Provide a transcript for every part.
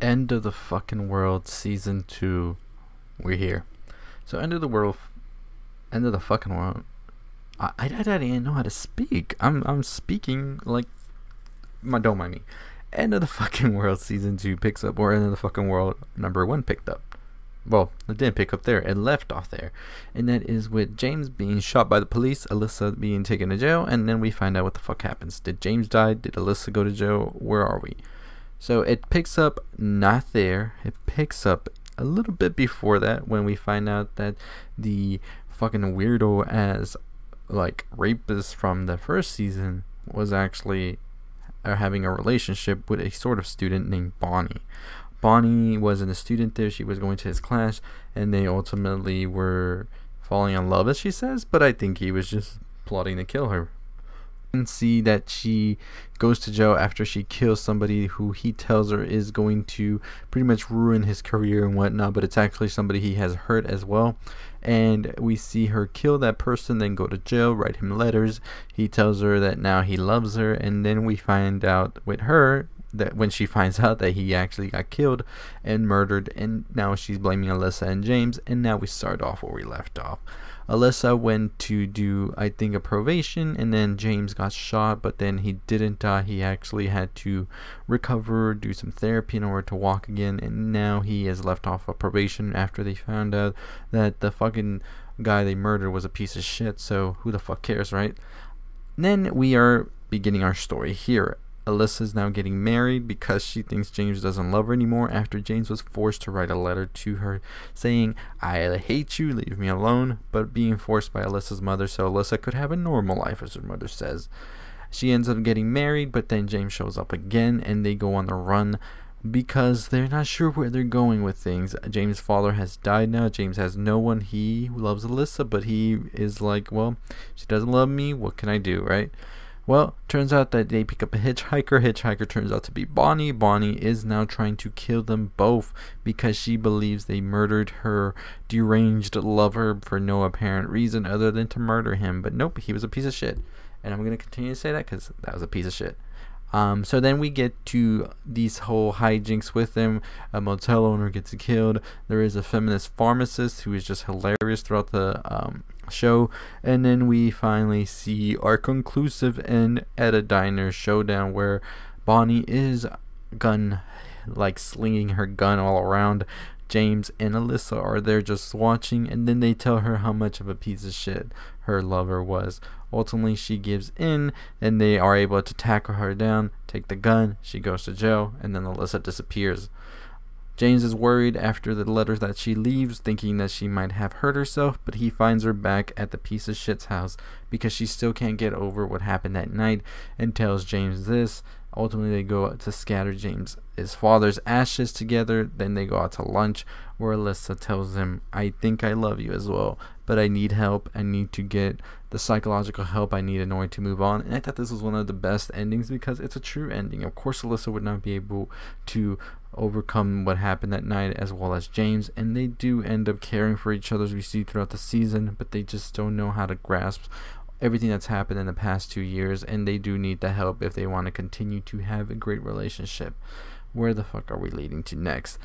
End of the fucking world season two. We're here. So end of the world, end of the fucking world. I I, I didn't know how to speak. I'm I'm speaking like my don't mind me. End of the fucking world season two picks up where end of the fucking world number one picked up. Well, it didn't pick up there. It left off there, and that is with James being shot by the police, Alyssa being taken to jail, and then we find out what the fuck happens. Did James die? Did Alyssa go to jail? Where are we? So it picks up not there. It picks up a little bit before that when we find out that the fucking weirdo as like rapist from the first season was actually uh, having a relationship with a sort of student named Bonnie. Bonnie wasn't a student there, she was going to his class, and they ultimately were falling in love, as she says, but I think he was just plotting to kill her see that she goes to jail after she kills somebody who he tells her is going to pretty much ruin his career and whatnot, but it's actually somebody he has hurt as well. And we see her kill that person, then go to jail, write him letters. He tells her that now he loves her, and then we find out with her that when she finds out that he actually got killed and murdered, and now she's blaming Alyssa and James, and now we start off where we left off. Alyssa went to do, I think, a probation, and then James got shot, but then he didn't die. He actually had to recover, do some therapy in order to walk again, and now he is left off of probation after they found out that the fucking guy they murdered was a piece of shit, so who the fuck cares, right? Then we are beginning our story here. Alyssa's now getting married because she thinks James doesn't love her anymore after James was forced to write a letter to her saying, I hate you, leave me alone, but being forced by Alyssa's mother so Alyssa could have a normal life, as her mother says. She ends up getting married, but then James shows up again and they go on the run because they're not sure where they're going with things. James' father has died now. James has no one. He loves Alyssa, but he is like, well, she doesn't love me. What can I do, right? Well, turns out that they pick up a hitchhiker. Hitchhiker turns out to be Bonnie. Bonnie is now trying to kill them both because she believes they murdered her deranged lover for no apparent reason other than to murder him. But nope, he was a piece of shit. And I'm going to continue to say that because that was a piece of shit. Um, so then we get to these whole hijinks with them. A motel owner gets killed. There is a feminist pharmacist who is just hilarious throughout the um, show. And then we finally see our conclusive end at a diner showdown where Bonnie is gun like slinging her gun all around. James and Alyssa are there just watching, and then they tell her how much of a piece of shit her lover was. Ultimately, she gives in, and they are able to tackle her down, take the gun, she goes to jail, and then Alyssa disappears. James is worried after the letters that she leaves, thinking that she might have hurt herself, but he finds her back at the piece of shit's house because she still can't get over what happened that night and tells James this. Ultimately, they go to scatter James' his father's ashes together. Then they go out to lunch, where Alyssa tells him, "I think I love you as well, but I need help. I need to get the psychological help I need in order to move on." And I thought this was one of the best endings because it's a true ending. Of course, Alyssa would not be able to overcome what happened that night as well as James and they do end up caring for each other as we see throughout the season but they just don't know how to grasp everything that's happened in the past two years and they do need the help if they want to continue to have a great relationship where the fuck are we leading to next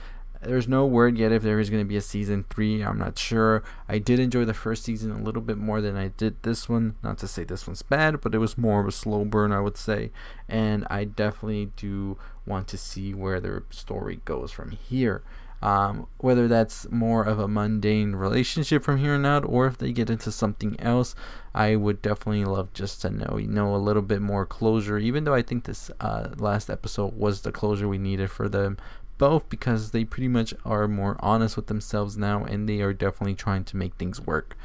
there's no word yet if there is going to be a season three. I'm not sure. I did enjoy the first season a little bit more than I did this one. Not to say this one's bad, but it was more of a slow burn, I would say. And I definitely do want to see where their story goes from here. Um, whether that's more of a mundane relationship from here on out or if they get into something else i would definitely love just to know you know a little bit more closure even though i think this uh, last episode was the closure we needed for them both because they pretty much are more honest with themselves now and they are definitely trying to make things work.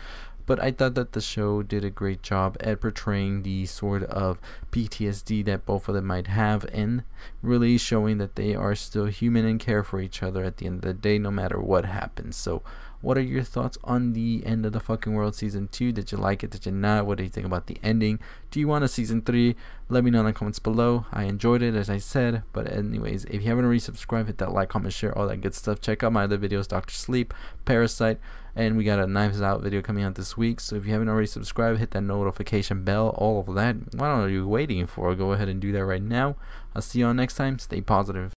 But I thought that the show did a great job at portraying the sort of PTSD that both of them might have and really showing that they are still human and care for each other at the end of the day, no matter what happens. So, what are your thoughts on the end of the fucking world season 2? Did you like it? Did you not? What do you think about the ending? Do you want a season 3? Let me know in the comments below. I enjoyed it as I said. But anyways, if you haven't already subscribed, hit that like, comment, share, all that good stuff. Check out my other videos, Doctor Sleep, Parasite, and we got a Knives Out video coming out this week. So if you haven't already subscribed, hit that notification bell, all of that. What are you waiting for? Go ahead and do that right now. I'll see you all next time. Stay positive.